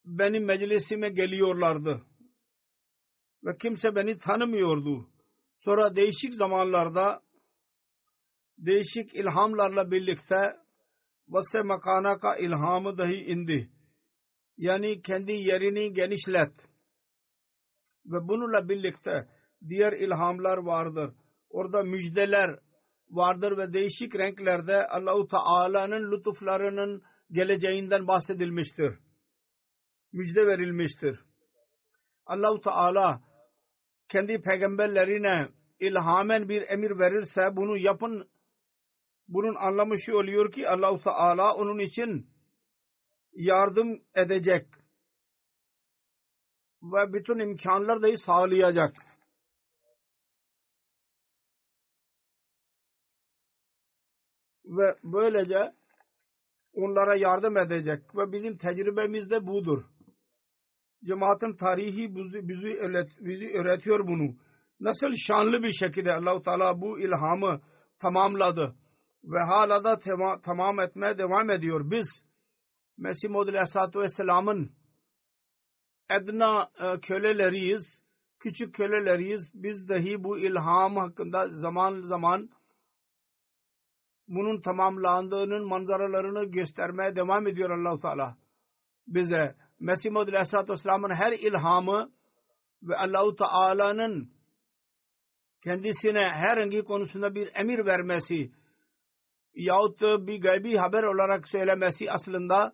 benim meclisime geliyorlardı. Ve kimse beni tanımıyordu. Sonra değişik zamanlarda değişik ilhamlarla birlikte vase makanaka ilhamı dahi indi. Yani kendi yerini genişlet. Ve bununla birlikte diğer ilhamlar vardır. Orada müjdeler vardır ve değişik renklerde Allahu Teala'nın lütuflarının geleceğinden bahsedilmiştir. Müjde verilmiştir. Allahu Teala kendi peygamberlerine ilhamen bir emir verirse bunu yapın. Bunun anlamı şu oluyor ki Allahu Teala onun için yardım edecek ve bütün imkanlar da sağlayacak. Ve böylece onlara yardım edecek ve bizim tecrübemiz de budur. Cemaatin tarihi bizi, öğret, bizi öğretiyor bunu. Nasıl şanlı bir şekilde Allahu Teala bu ilhamı tamamladı ve hala da tema, tamam etmeye devam ediyor. Biz Mesih Maud Aleyhisselatü Vesselam'ın edna e, köleleriyiz, küçük köleleriyiz. Biz dahi bu ilham hakkında zaman zaman bunun tamamlandığının manzaralarını göstermeye devam ediyor allah Teala. Bize Mesih Maud Aleyhisselatü Vesselam'ın her ilhamı ve Allahu Teala'nın kendisine her hangi konusunda bir emir vermesi yahut bir gaybi haber olarak söylemesi aslında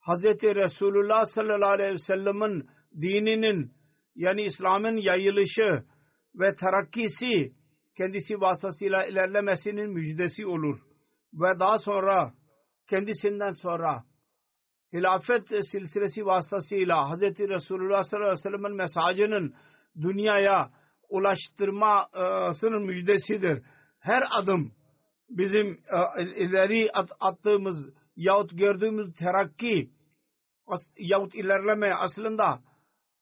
Hz. Resulullah sallallahu aleyhi ve sellem'in dininin yani İslam'ın yayılışı ve terakkisi kendisi vasıtasıyla ilerlemesinin müjdesi olur. Ve daha sonra kendisinden sonra hilafet silsilesi vasıtasıyla Hz. Resulullah sallallahu aleyhi ve sellem'in mesajının dünyaya ulaştırmasının müjdesidir. Her adım bizim e, ileri attığımız yahut gördüğümüz terakki yahut ilerleme aslında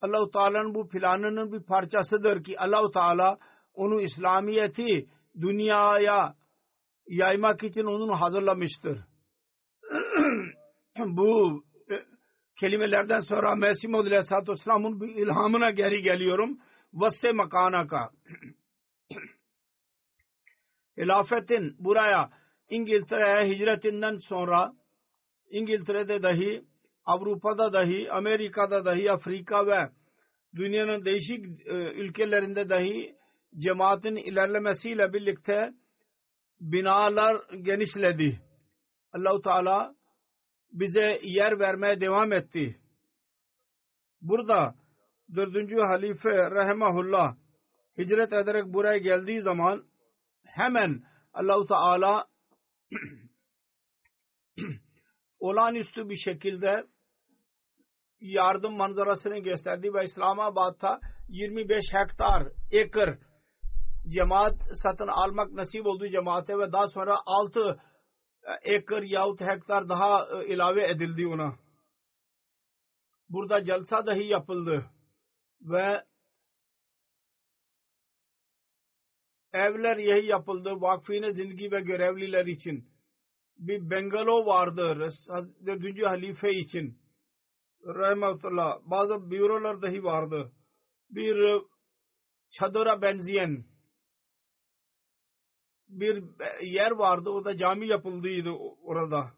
Allah-u Teala'nın bu planının bir parçasıdır ki Allah-u Teala onu İslamiyeti dünyaya yaymak için onun hazırlamıştır. bu e, kelimelerden sonra Mesih Maud Aleyhisselatü Vesselam'ın ilhamına geri geliyorum. Vasse makanaka. Hilafetin buraya İngiltere'ye hicretinden sonra İngiltere'de dahi Avrupa'da dahi, Amerika'da dahi, Afrika ve dünyanın değişik e, ülkelerinde dahi cemaatin ilerlemesiyle birlikte binalar genişledi. Allahu Teala bize yer vermeye devam etti. Burada dördüncü halife rahimahullah hicret ederek buraya geldiği zaman hemen Allahu Teala olağanüstü bir şekilde yardım manzarasını gösterdi ve İslamabad'da 25 hektar ekır cemaat satın almak nasip oldu cemaate ve daha sonra 6 ekır yahut hektar daha e, ilave edildi ona. Burada celsa dahi yapıldı ve evler yही yapıldı vakfine zindagi ve görevliler için. Bir bengalo vardı dördüncü halife için. Rahmetullah. Bazı bürolar dahi vardı. Bir çadıra benzeyen bir yer vardı. O da cami yapıldıydı orada.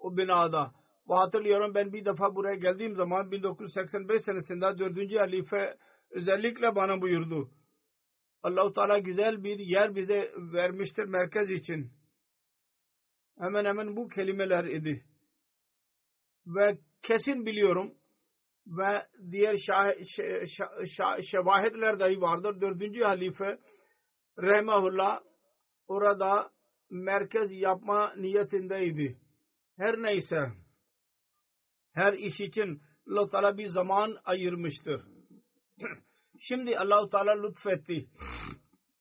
O binada. Ve hatırlıyorum ben bir defa buraya geldiğim zaman 1985 senesinde dördüncü halife özellikle bana buyurdu. Allahu Teala güzel bir yer bize vermiştir merkez için. Hemen hemen bu kelimeler idi. Ve kesin biliyorum ve diğer şevahidler dahi vardır. Dördüncü halife Rahimahullah orada merkez yapma niyetindeydi. Her neyse her iş için Allah Teala bir zaman ayırmıştır. Şimdi Allah Teala lütfetti.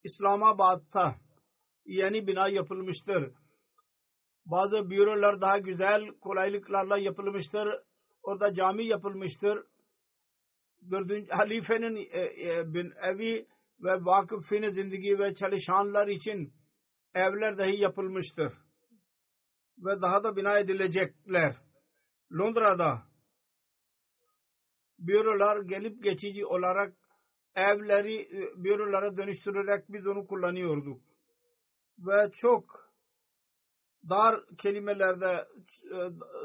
İslamabad'da yeni bina yapılmıştır. Bazı bürolar daha güzel kolaylıklarla yapılmıştır. Orada cami yapılmıştır. Dördüncü halifenin e, e, bin evi ve vakıfine zindagi ve çalışanlar için evler dahi yapılmıştır. Ve daha da bina edilecekler. Londra'da bürolar gelip geçici olarak evleri e, bürolara dönüştürerek biz onu kullanıyorduk. Ve çok dar kelimelerde e,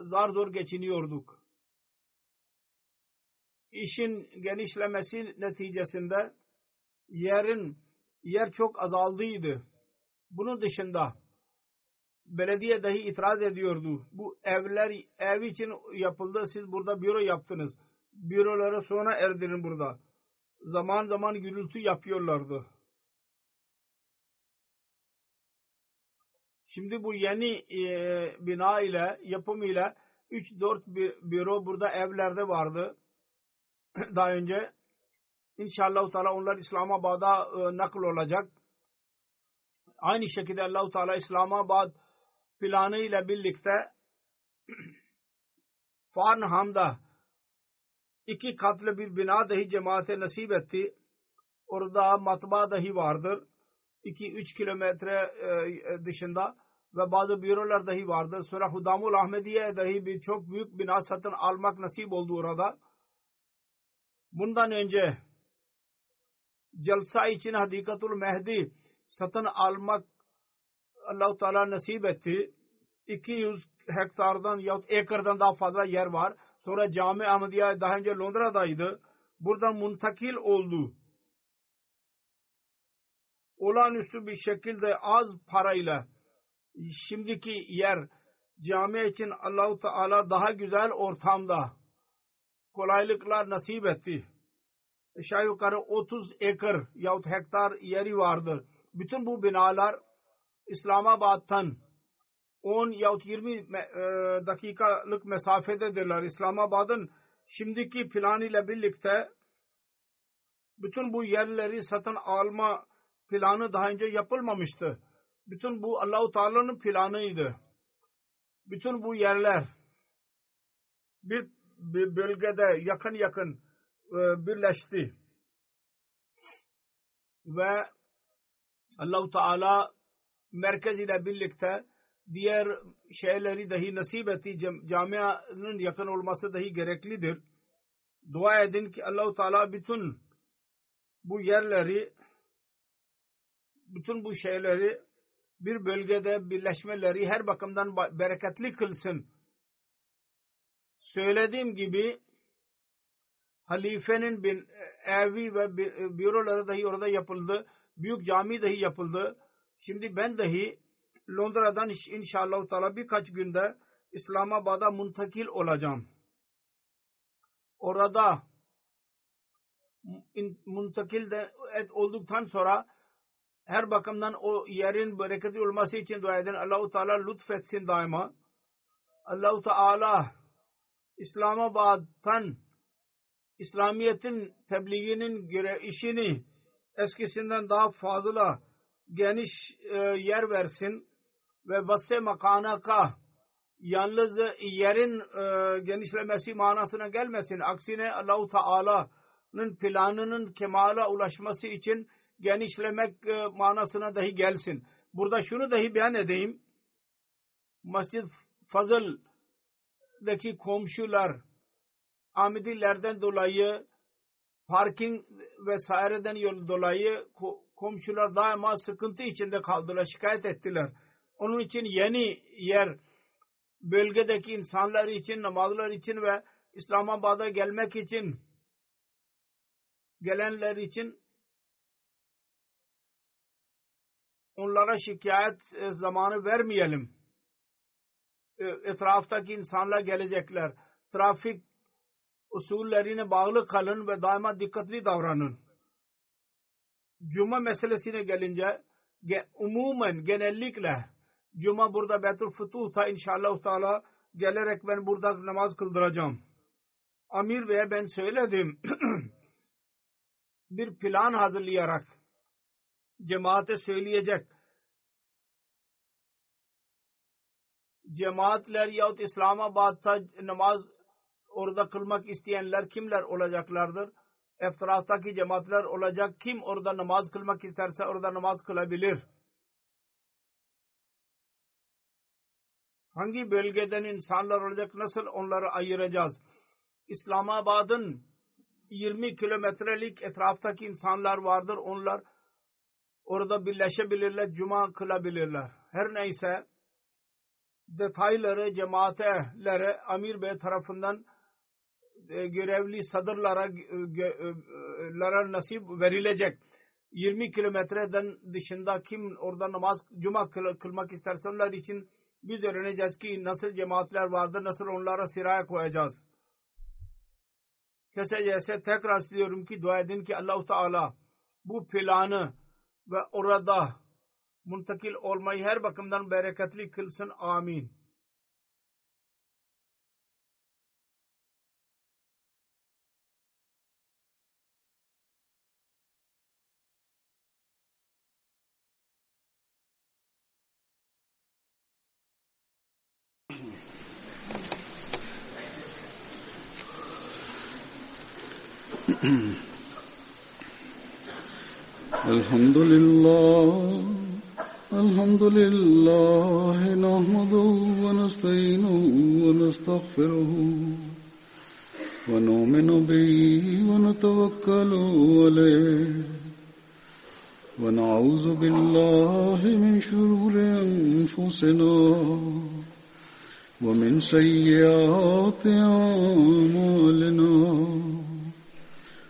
zar zor geçiniyorduk. İşin genişlemesi neticesinde yerin yer çok azaldıydı. Bunun dışında belediye dahi itiraz ediyordu. Bu evler ev için yapıldı. Siz burada büro yaptınız. Büroları sonra erdirin burada. Zaman zaman gürültü yapıyorlardı. Şimdi bu yeni e, bina ile yapım ile 3-4 büro burada evlerde vardı. Daha önce İnşallah onlar İslamabad'a e, nakl olacak. Aynı şekilde Allah Teala İslamabad planı ile birlikte Farnham'da iki katlı bir bina dahi cemaate nasip etti. Orada matbaa dahi vardır. 2-3 kilometre e, dışında ve bazı bürolar dahi vardır. Sonra Hudamul Ahmediye dahi bir çok büyük bina satın almak nasip oldu orada. Bundan önce Jalsa için Hadikatul Mehdi satın almak Allah-u Teala nasip etti. 200 hektardan yahut ekerden daha fazla yer var. Sonra Cami Ahmediye daha önce Londra'daydı. Buradan muntakil oldu. Olağanüstü bir şekilde az parayla şimdiki yer cami için Allahu Teala daha güzel ortamda kolaylıklar nasip etti. Aşağı yukarı 30 ekar yahut hektar yeri vardır. Bütün bu binalar İslamabad'tan 10 yahut 20 e, dakikalık mesafededirler. İslamabad'ın şimdiki planıyla birlikte bütün bu yerleri satın alma planı daha önce yapılmamıştı. Bütün bu Allahu Teala'nın planıydı. Bütün bu yerler bir, bir bölgede yakın yakın e, birleşti. Ve Allahu Teala merkez ile birlikte diğer şeyleri dahi nasip etti. Camianın yakın olması dahi gereklidir. Dua edin ki Allahu Teala bütün bu yerleri bütün bu şeyleri bir bölgede birleşmeleri her bakımdan bereketli kılsın. söylediğim gibi halifenin bin, evi ve büroları dahi orada yapıldı. Büyük cami dahi yapıldı. Şimdi ben dahi Londra'dan inşallah Teala birkaç günde İslamabad'a muntakil olacağım. Orada muntakil de olduktan sonra her bakımdan o yerin bereketli olması için dua edin. Allahu Teala lütfetsin daima. Allahu Teala İslamabad'tan İslamiyet'in tebliğinin göre işini eskisinden daha fazla geniş e, yer versin ve vasse makanaka yalnız yerin e, genişlemesi manasına gelmesin. Aksine Allahu Teala'nın planının kemala ulaşması için genişlemek e, manasına dahi gelsin. Burada şunu dahi beyan edeyim. Mescid Fazıl'daki komşular Amidilerden dolayı parking vesaireden yol dolayı komşular daima sıkıntı içinde kaldılar, şikayet ettiler. Onun için yeni yer bölgedeki insanlar için, namazlar için ve İslamabad'a gelmek için gelenler için onlara şikayet e, zamanı vermeyelim. E, etraftaki insanlar gelecekler. Trafik usullerine bağlı kalın ve daima dikkatli davranın. Cuma meselesine gelince umumen genellikle Cuma burada Betul Futuh'ta inşallah Teala gelerek ben burada namaz kıldıracağım. Amir Bey'e ben söyledim. bir plan hazırlayarak cemaate söyleyecek. Cemaatler yahut İslamabad'da namaz orada kılmak isteyenler kimler olacaklardır? Etraftaki cemaatler olacak. Kim orada namaz kılmak isterse orada namaz kılabilir. Hangi bölgeden insanlar olacak? Nasıl onları ayıracağız? İslamabad'ın 20 kilometrelik etraftaki insanlar vardır. Onlar orada birleşebilirler, cuma kılabilirler. Her neyse detayları cemaatlere Amir Bey tarafından görevli sadırlara e, nasip verilecek. 20 kilometreden dışında kim orada namaz cuma kılmak isterse onlar için biz öğreneceğiz ki nasıl cemaatler vardır, nasıl onlara sıraya koyacağız. Kısacası tekrar istiyorum ki dua edin ki Allah-u Teala bu planı ve orada muntakil olmayı her bakımdan bereketli kılsın. Amin. الحمد لله الحمد لله نحمده ونستعينه ونستغفره ونؤمن به ونتوكل عليه ونعوذ بالله من شرور أنفسنا ومن سيئات أعمالنا